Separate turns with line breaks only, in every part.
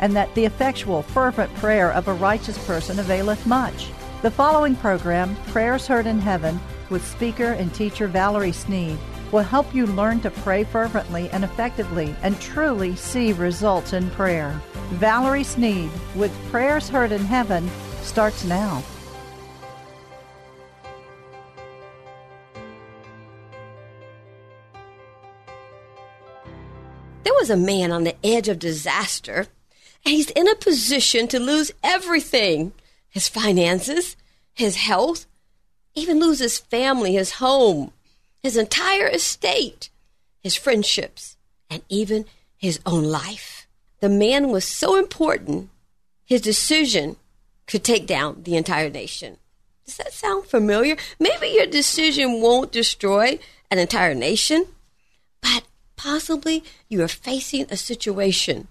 and that the effectual, fervent prayer of a righteous person availeth much. The following program, Prayers Heard in Heaven, with speaker and teacher Valerie Sneed, will help you learn to pray fervently and effectively and truly see results in prayer. Valerie Sneed with Prayers Heard in Heaven starts now.
There was a man on the edge of disaster and he's in a position to lose everything his finances, his health, even lose his family, his home, his entire estate, his friendships, and even his own life. The man was so important, his decision could take down the entire nation. Does that sound familiar? Maybe your decision won't destroy an entire nation, but possibly you are facing a situation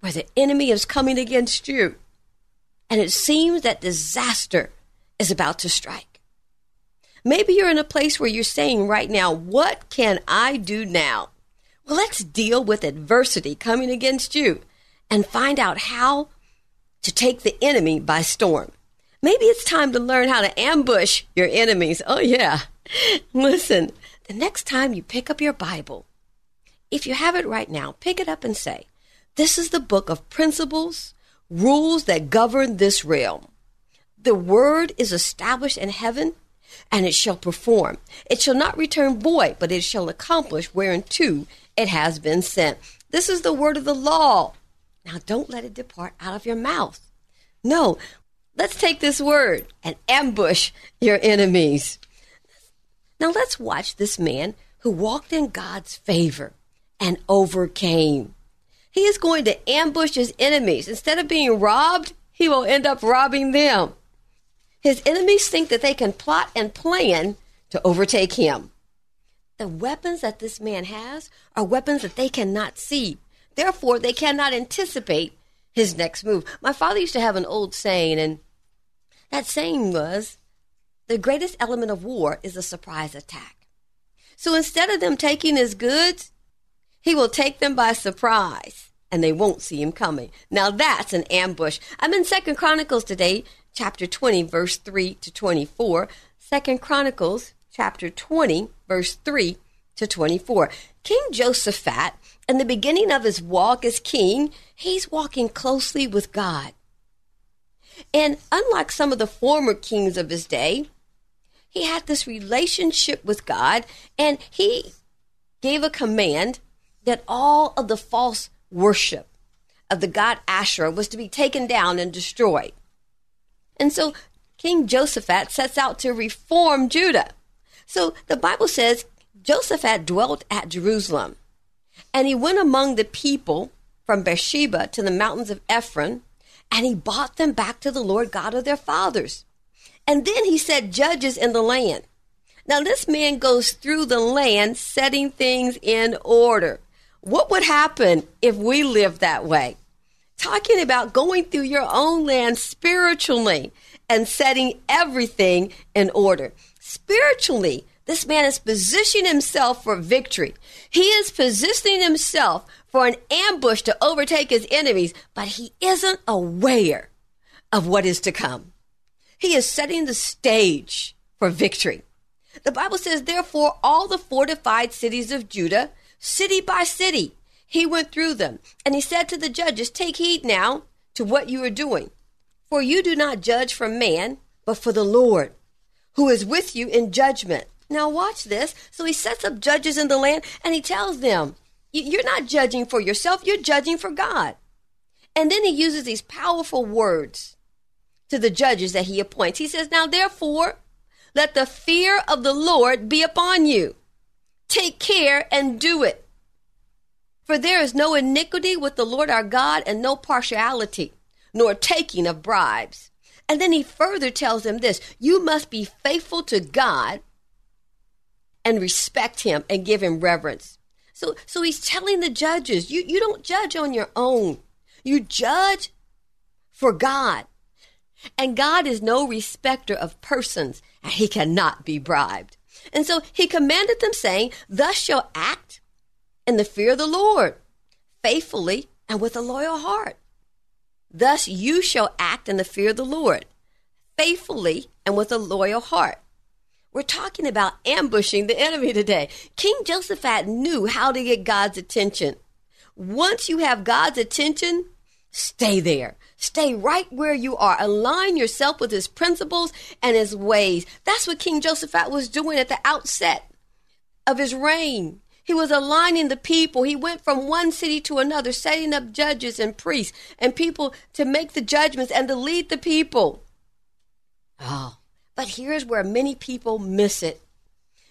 where the enemy is coming against you. And it seems that disaster is about to strike. Maybe you're in a place where you're saying right now, What can I do now? Well, let's deal with adversity coming against you and find out how to take the enemy by storm. Maybe it's time to learn how to ambush your enemies. Oh, yeah. Listen, the next time you pick up your Bible, if you have it right now, pick it up and say, this is the book of principles, rules that govern this realm. The word is established in heaven and it shall perform. It shall not return void, but it shall accomplish whereunto it has been sent. This is the word of the law. Now don't let it depart out of your mouth. No, let's take this word and ambush your enemies. Now let's watch this man who walked in God's favor and overcame. He is going to ambush his enemies. Instead of being robbed, he will end up robbing them. His enemies think that they can plot and plan to overtake him. The weapons that this man has are weapons that they cannot see. Therefore, they cannot anticipate his next move. My father used to have an old saying, and that saying was the greatest element of war is a surprise attack. So instead of them taking his goods, he will take them by surprise and they won't see him coming. Now that's an ambush. I'm in Second Chronicles today, chapter 20, verse 3 to 24. Second Chronicles, chapter 20, verse 3 to 24. King Josaphat, in the beginning of his walk as king, he's walking closely with God. And unlike some of the former kings of his day, he had this relationship with God and he gave a command that all of the false worship of the god Asherah was to be taken down and destroyed. And so King Josaphat sets out to reform Judah. So the Bible says Josaphat dwelt at Jerusalem, and he went among the people from Beersheba to the mountains of Ephraim, and he brought them back to the Lord God of their fathers. And then he set judges in the land. Now, this man goes through the land setting things in order. What would happen if we lived that way? Talking about going through your own land spiritually and setting everything in order. Spiritually, this man is positioning himself for victory. He is positioning himself for an ambush to overtake his enemies, but he isn't aware of what is to come. He is setting the stage for victory. The Bible says, therefore, all the fortified cities of Judah city by city. he went through them, and he said to the judges, Take heed now to what you are doing, for you do not judge for man, but for the Lord, who is with you in judgment. Now, watch this. So he sets up judges in the land, and he tells them, You're not judging for yourself, you're judging for God. And then he uses these powerful words to the judges that he appoints. He says, Now, therefore, let the fear of the Lord be upon you. Take care and do it. For there is no iniquity with the Lord our God, and no partiality, nor taking of bribes. And then he further tells them this you must be faithful to God and respect him and give him reverence. So, so he's telling the judges, you, you don't judge on your own. You judge for God. And God is no respecter of persons, and he cannot be bribed. And so he commanded them, saying, Thus shall act in the fear of the Lord, faithfully and with a loyal heart. Thus you shall act in the fear of the Lord, faithfully and with a loyal heart. We're talking about ambushing the enemy today. King Josaphat knew how to get God's attention. Once you have God's attention, stay there. Stay right where you are. Align yourself with his principles and his ways. That's what King Josaphat was doing at the outset of his reign. He was aligning the people. He went from one city to another, setting up judges and priests and people to make the judgments and to lead the people. Oh, but here's where many people miss it.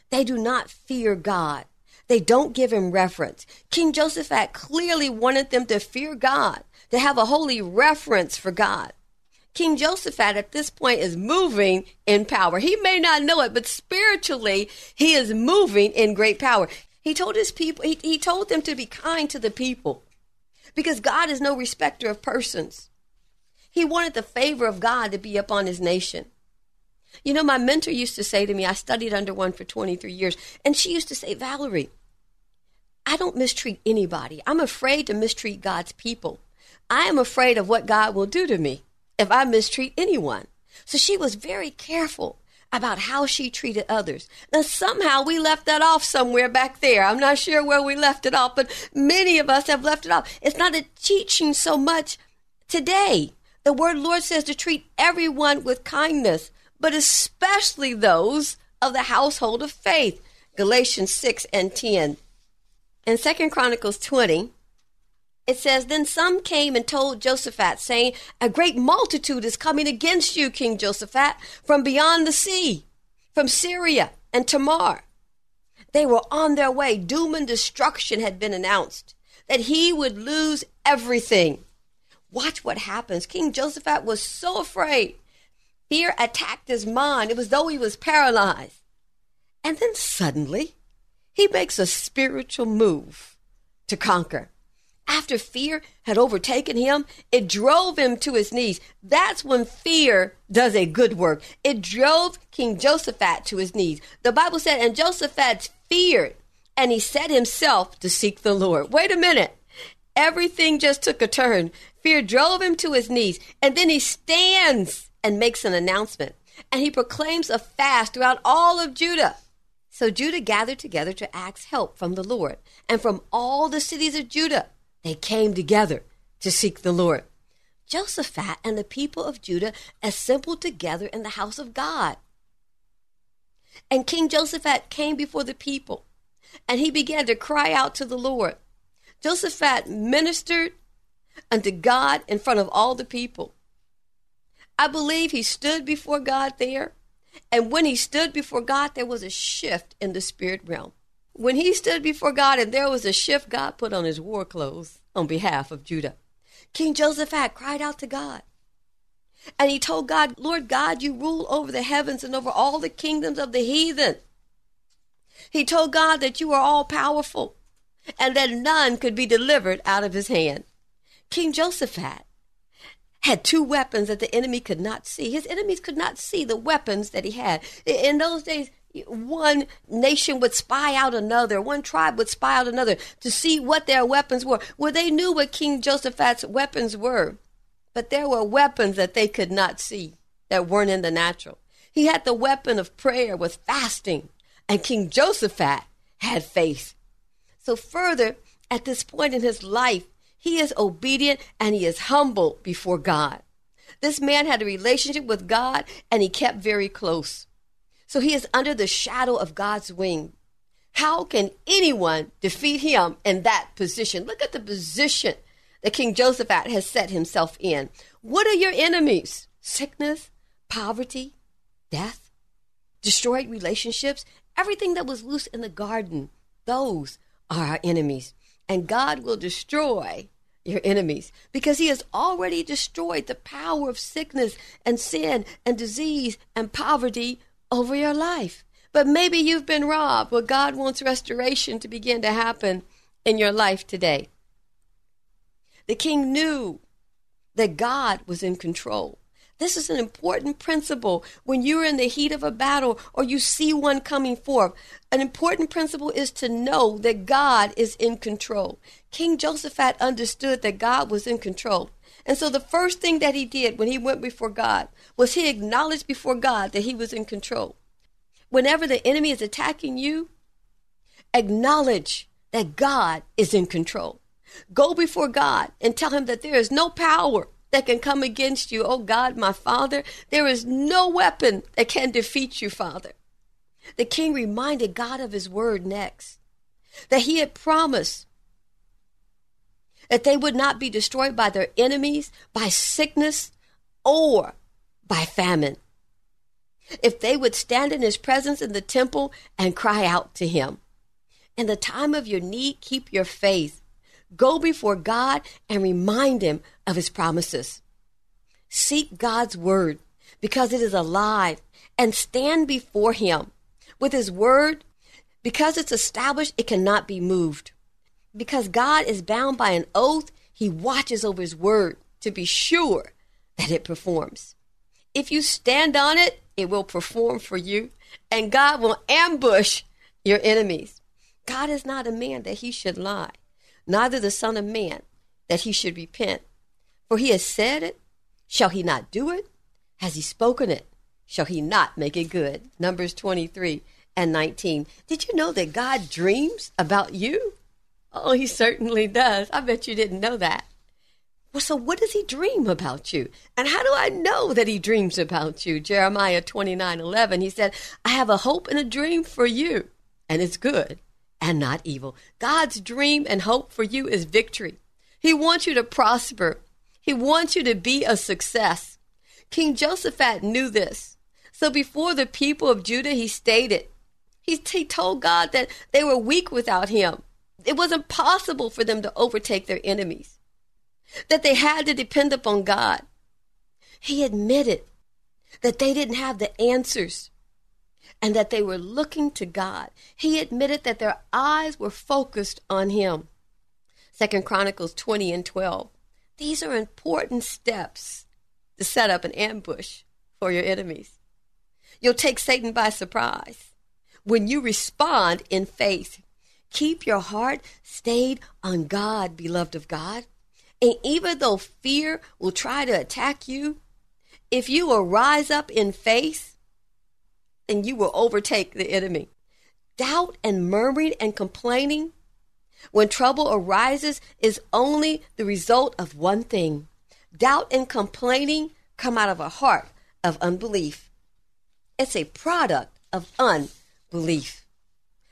They do not fear God. They don't give him reverence. King Josaphat clearly wanted them to fear God, to have a holy reverence for God. King Josaphat at this point is moving in power. He may not know it, but spiritually, he is moving in great power. He told his people, he, he told them to be kind to the people because God is no respecter of persons. He wanted the favor of God to be upon his nation. You know, my mentor used to say to me, I studied under one for 23 years, and she used to say, Valerie, I don't mistreat anybody. I'm afraid to mistreat God's people. I am afraid of what God will do to me if I mistreat anyone. So she was very careful about how she treated others. Now, somehow we left that off somewhere back there. I'm not sure where we left it off, but many of us have left it off. It's not a teaching so much today. The word Lord says to treat everyone with kindness, but especially those of the household of faith. Galatians 6 and 10. In 2 Chronicles 20, it says, Then some came and told Josaphat, saying, A great multitude is coming against you, King Josaphat, from beyond the sea, from Syria and Tamar. They were on their way. Doom and destruction had been announced, that he would lose everything. Watch what happens. King Josaphat was so afraid. Fear attacked his mind. It was though he was paralyzed. And then suddenly, he makes a spiritual move to conquer after fear had overtaken him, it drove him to his knees. That's when fear does a good work. It drove King Josaphat to his knees. The Bible said, and Josaphat feared, and he set himself to seek the Lord. Wait a minute. Everything just took a turn. Fear drove him to his knees, and then he stands and makes an announcement. And he proclaims a fast throughout all of Judah. So Judah gathered together to ask help from the Lord. And from all the cities of Judah, they came together to seek the Lord. Josaphat and the people of Judah assembled together in the house of God. And King Josaphat came before the people, and he began to cry out to the Lord. Josaphat ministered unto God in front of all the people. I believe he stood before God there, and when he stood before God, there was a shift in the spirit realm. When he stood before God and there was a shift, God put on his war clothes on behalf of Judah. King Josaphat cried out to God. And he told God, Lord God, you rule over the heavens and over all the kingdoms of the heathen. He told God that you are all powerful and that none could be delivered out of his hand. King Josaphat had two weapons that the enemy could not see. His enemies could not see the weapons that he had. In those days, one nation would spy out another, one tribe would spy out another to see what their weapons were. Well, they knew what King Josaphat's weapons were, but there were weapons that they could not see that weren't in the natural. He had the weapon of prayer with fasting, and King Josaphat had faith. So, further, at this point in his life, he is obedient and he is humble before God. This man had a relationship with God and he kept very close. So he is under the shadow of God's wing. How can anyone defeat him in that position? Look at the position that King Josaphat has set himself in. What are your enemies? Sickness, poverty, death, destroyed relationships, everything that was loose in the garden. Those are our enemies. And God will destroy your enemies because he has already destroyed the power of sickness and sin and disease and poverty over your life. But maybe you've been robbed. Well, God wants restoration to begin to happen in your life today. The king knew that God was in control. This is an important principle when you're in the heat of a battle or you see one coming forth. An important principle is to know that God is in control. King Josaphat understood that God was in control. And so the first thing that he did when he went before God was he acknowledged before God that he was in control. Whenever the enemy is attacking you, acknowledge that God is in control. Go before God and tell him that there is no power that can come against you. Oh God, my Father, there is no weapon that can defeat you, Father. The king reminded God of his word next that he had promised that they would not be destroyed by their enemies, by sickness, or by famine. If they would stand in his presence in the temple and cry out to him. In the time of your need, keep your faith. Go before God and remind him of his promises. Seek God's word because it is alive and stand before him with his word. Because it's established, it cannot be moved. Because God is bound by an oath, he watches over his word to be sure that it performs. If you stand on it, it will perform for you, and God will ambush your enemies. God is not a man that he should lie, neither the Son of Man that he should repent. For he has said it, shall he not do it? Has he spoken it, shall he not make it good? Numbers 23 and 19. Did you know that God dreams about you? Oh, he certainly does. I bet you didn't know that. Well, so what does he dream about you? And how do I know that he dreams about you? Jeremiah 29 11, he said, I have a hope and a dream for you, and it's good and not evil. God's dream and hope for you is victory. He wants you to prosper, he wants you to be a success. King Josaphat knew this. So before the people of Judah, he stated, he, he told God that they were weak without him. It was impossible for them to overtake their enemies, that they had to depend upon God. He admitted that they didn't have the answers and that they were looking to God. He admitted that their eyes were focused on him. Second Chronicles 20 and 12. These are important steps to set up an ambush for your enemies. You'll take Satan by surprise when you respond in faith. Keep your heart stayed on God, beloved of God. And even though fear will try to attack you, if you will rise up in faith, then you will overtake the enemy. Doubt and murmuring and complaining when trouble arises is only the result of one thing. Doubt and complaining come out of a heart of unbelief. It's a product of unbelief.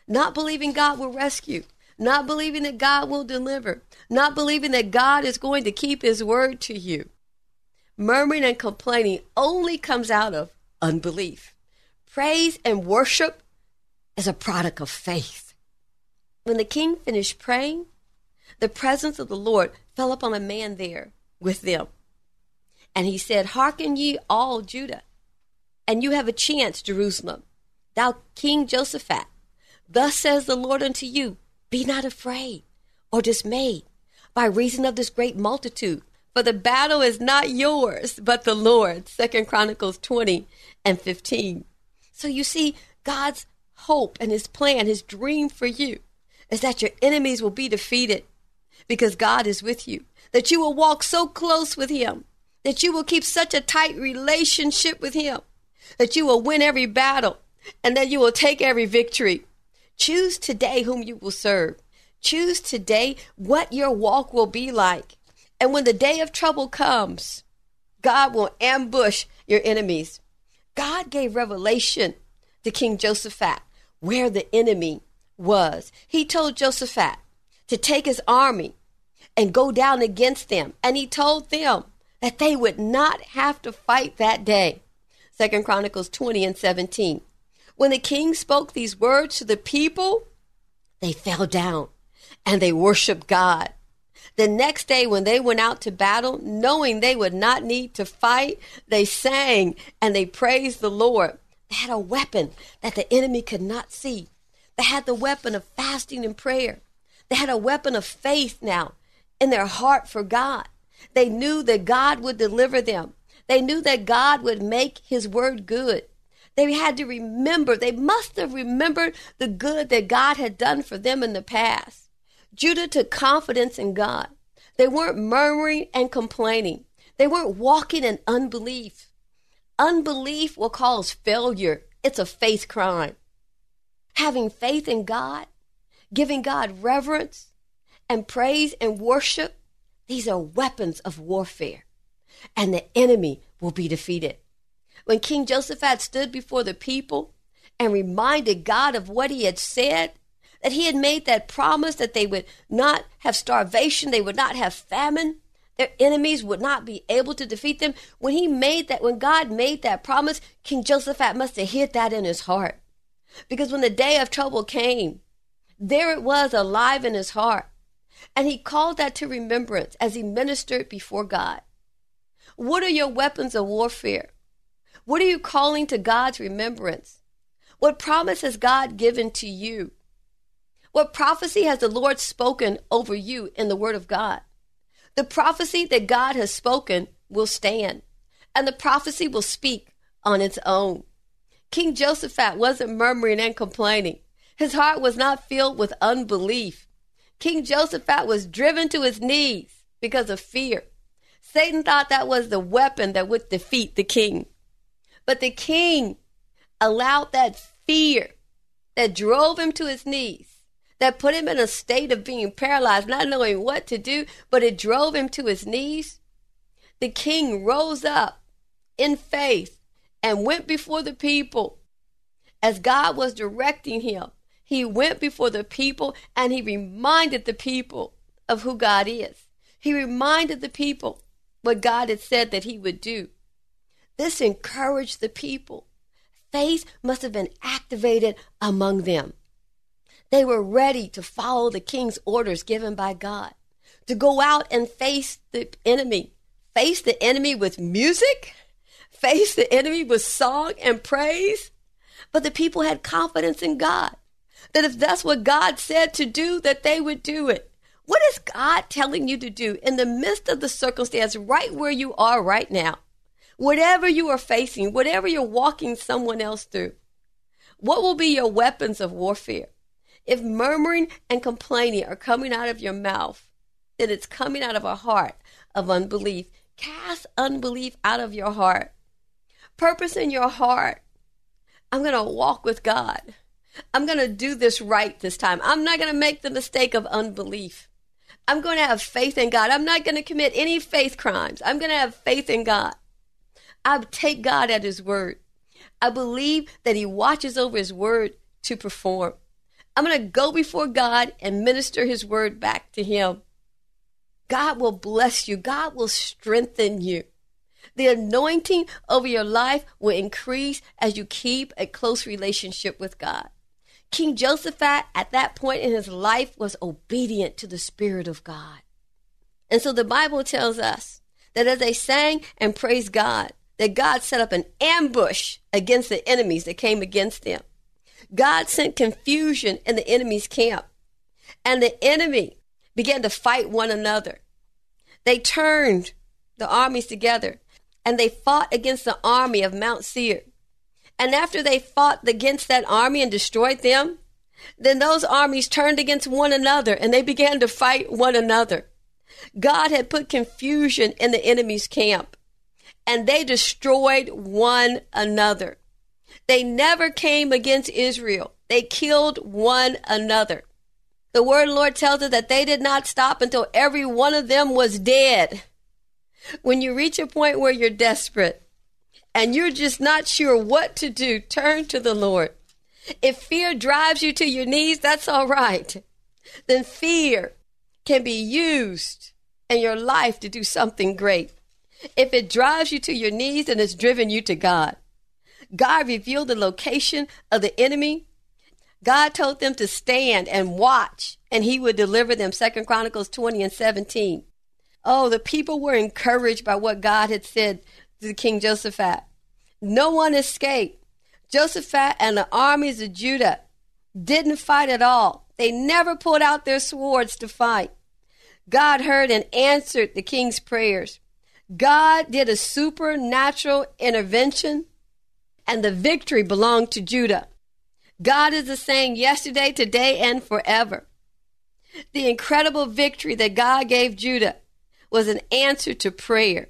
Not believing God will rescue, not believing that God will deliver, not believing that God is going to keep his word to you. Murmuring and complaining only comes out of unbelief. Praise and worship is a product of faith. When the king finished praying, the presence of the Lord fell upon a man there with them. And he said, Hearken ye all Judah, and you have a chance, Jerusalem, thou King Josaphat. Thus says the Lord unto you, Be not afraid or dismayed by reason of this great multitude, for the battle is not yours, but the Lord. Second Chronicles 20 and 15. So you see, God's hope and his plan, his dream for you is that your enemies will be defeated because God is with you, that you will walk so close with him, that you will keep such a tight relationship with him, that you will win every battle and that you will take every victory. Choose today whom you will serve. Choose today what your walk will be like. And when the day of trouble comes, God will ambush your enemies. God gave revelation to King Josaphat where the enemy was. He told Josaphat to take his army and go down against them. And he told them that they would not have to fight that day. Second Chronicles 20 and 17. When the king spoke these words to the people, they fell down and they worshiped God. The next day, when they went out to battle, knowing they would not need to fight, they sang and they praised the Lord. They had a weapon that the enemy could not see. They had the weapon of fasting and prayer. They had a weapon of faith now in their heart for God. They knew that God would deliver them. They knew that God would make his word good. They had to remember, they must have remembered the good that God had done for them in the past. Judah took confidence in God. They weren't murmuring and complaining. They weren't walking in unbelief. Unbelief will cause failure. It's a faith crime. Having faith in God, giving God reverence and praise and worship, these are weapons of warfare. And the enemy will be defeated. When King Josaphat stood before the people and reminded God of what he had said, that he had made that promise that they would not have starvation, they would not have famine, their enemies would not be able to defeat them. When he made that, when God made that promise, King Josaphat must have hid that in his heart. Because when the day of trouble came, there it was alive in his heart. And he called that to remembrance as he ministered before God. What are your weapons of warfare? What are you calling to God's remembrance? What promise has God given to you? What prophecy has the Lord spoken over you in the Word of God? The prophecy that God has spoken will stand, and the prophecy will speak on its own. King Josaphat wasn't murmuring and complaining. His heart was not filled with unbelief. King Josaphat was driven to his knees because of fear. Satan thought that was the weapon that would defeat the king. But the king allowed that fear that drove him to his knees that put him in a state of being paralyzed, not knowing what to do, but it drove him to his knees. The king rose up in faith and went before the people as God was directing him. He went before the people and he reminded the people of who God is. He reminded the people what God had said that he would do. This encouraged the people. Faith must have been activated among them. They were ready to follow the king's orders given by God, to go out and face the enemy, face the enemy with music, face the enemy with song and praise. But the people had confidence in God that if that's what God said to do, that they would do it. What is God telling you to do in the midst of the circumstance right where you are right now? Whatever you are facing, whatever you're walking someone else through, what will be your weapons of warfare? If murmuring and complaining are coming out of your mouth, then it's coming out of a heart of unbelief. Cast unbelief out of your heart. Purpose in your heart. I'm going to walk with God. I'm going to do this right this time. I'm not going to make the mistake of unbelief. I'm going to have faith in God. I'm not going to commit any faith crimes. I'm going to have faith in God. I take God at His word. I believe that He watches over His word to perform. I'm going to go before God and minister His word back to Him. God will bless you, God will strengthen you. The anointing over your life will increase as you keep a close relationship with God. King Josaphat, at that point in his life, was obedient to the Spirit of God. And so the Bible tells us that as they sang and praised God, that God set up an ambush against the enemies that came against them. God sent confusion in the enemy's camp, and the enemy began to fight one another. They turned the armies together and they fought against the army of Mount Seir. And after they fought against that army and destroyed them, then those armies turned against one another and they began to fight one another. God had put confusion in the enemy's camp and they destroyed one another. They never came against Israel. They killed one another. The word of the Lord tells us that they did not stop until every one of them was dead. When you reach a point where you're desperate and you're just not sure what to do, turn to the Lord. If fear drives you to your knees, that's all right. Then fear can be used in your life to do something great. If it drives you to your knees, then it's driven you to God. God revealed the location of the enemy. God told them to stand and watch, and he would deliver them. Second Chronicles 20 and 17. Oh, the people were encouraged by what God had said to King Josaphat. No one escaped. Josaphat and the armies of Judah didn't fight at all. They never pulled out their swords to fight. God heard and answered the king's prayers. God did a supernatural intervention, and the victory belonged to Judah. God is the same yesterday, today, and forever. The incredible victory that God gave Judah was an answer to prayer.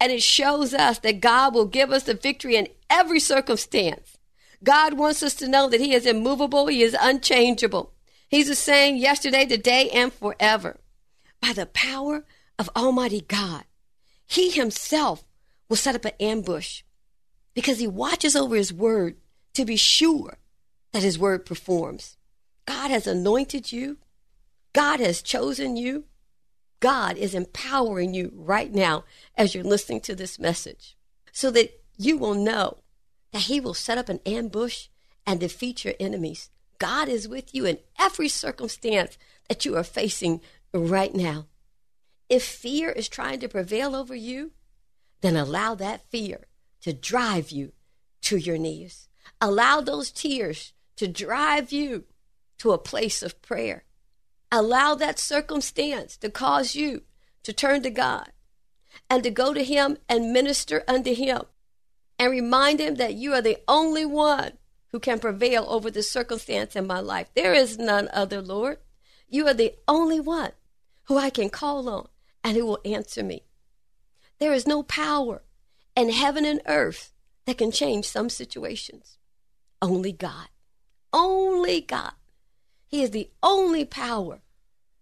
And it shows us that God will give us the victory in every circumstance. God wants us to know that He is immovable, He is unchangeable. He's the same yesterday, today, and forever. By the power of Almighty God, He Himself will set up an ambush because He watches over His word to be sure that His word performs. God has anointed you, God has chosen you, God is empowering you right now as you're listening to this message so that you will know that He will set up an ambush and defeat your enemies. God is with you in every circumstance that you are facing right now. If fear is trying to prevail over you, then allow that fear to drive you to your knees. Allow those tears to drive you to a place of prayer. Allow that circumstance to cause you to turn to God and to go to Him and minister unto Him and remind Him that you are the only one who can prevail over the circumstance in my life. There is none other, Lord. You are the only one who I can call on and who will answer me. There is no power in heaven and earth that can change some situations. Only God. Only God. He is the only power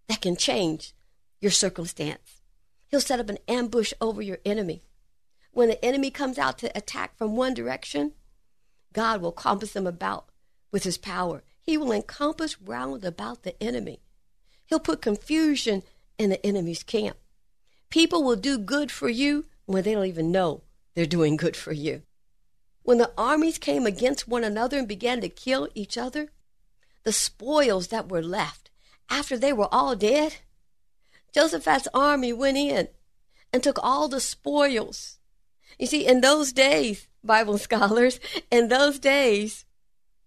that can change your circumstance. He'll set up an ambush over your enemy. When the enemy comes out to attack from one direction, God will compass them about with his power. He will encompass round about the enemy. He'll put confusion in the enemy's camp. People will do good for you when they don't even know they're doing good for you. When the armies came against one another and began to kill each other, the spoils that were left after they were all dead? Josaphat's army went in and took all the spoils. You see, in those days, Bible scholars, in those days,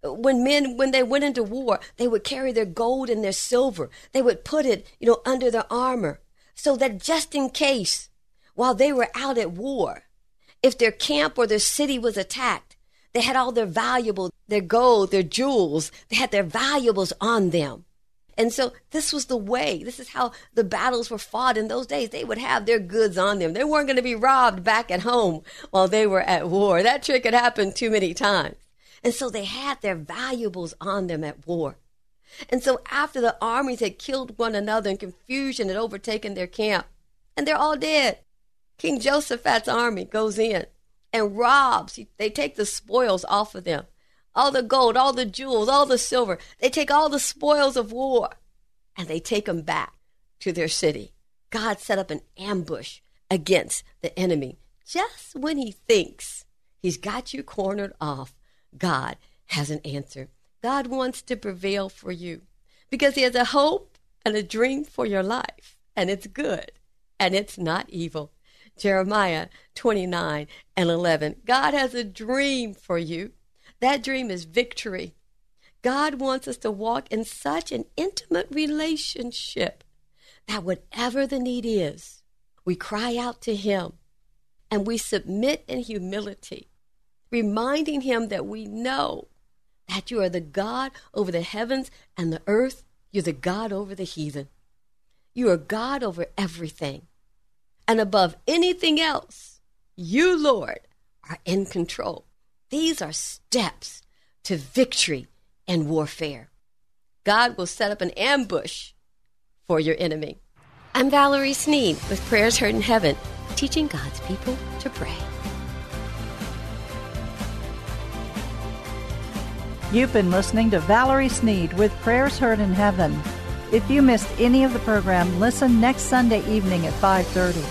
when men when they went into war, they would carry their gold and their silver. They would put it, you know, under their armor so that just in case while they were out at war, if their camp or their city was attacked, they had all their valuables, their gold, their jewels. They had their valuables on them. And so this was the way. This is how the battles were fought in those days. They would have their goods on them. They weren't going to be robbed back at home while they were at war. That trick had happened too many times. And so they had their valuables on them at war. And so after the armies had killed one another and confusion had overtaken their camp, and they're all dead, King Josaphat's army goes in and robs. They take the spoils off of them. All the gold, all the jewels, all the silver. They take all the spoils of war and they take them back to their city. God set up an ambush against the enemy. Just when he thinks he's got you cornered off, God has an answer. God wants to prevail for you because he has a hope and a dream for your life, and it's good and it's not evil. Jeremiah 29 and 11. God has a dream for you. That dream is victory. God wants us to walk in such an intimate relationship that whatever the need is, we cry out to Him and we submit in humility, reminding Him that we know that you are the God over the heavens and the earth. You're the God over the heathen. You are God over everything. And above anything else, you, Lord, are in control. These are steps to victory in warfare. God will set up an ambush for your enemy. I'm Valerie Sneed with Prayers Heard in Heaven, teaching God's people to pray.
You've been listening to Valerie Sneed with Prayers Heard in Heaven. If you missed any of the program, listen next Sunday evening at 5:30.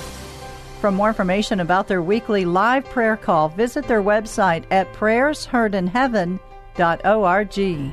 For more information about their weekly live prayer call, visit their website at prayersheardinheaven.org.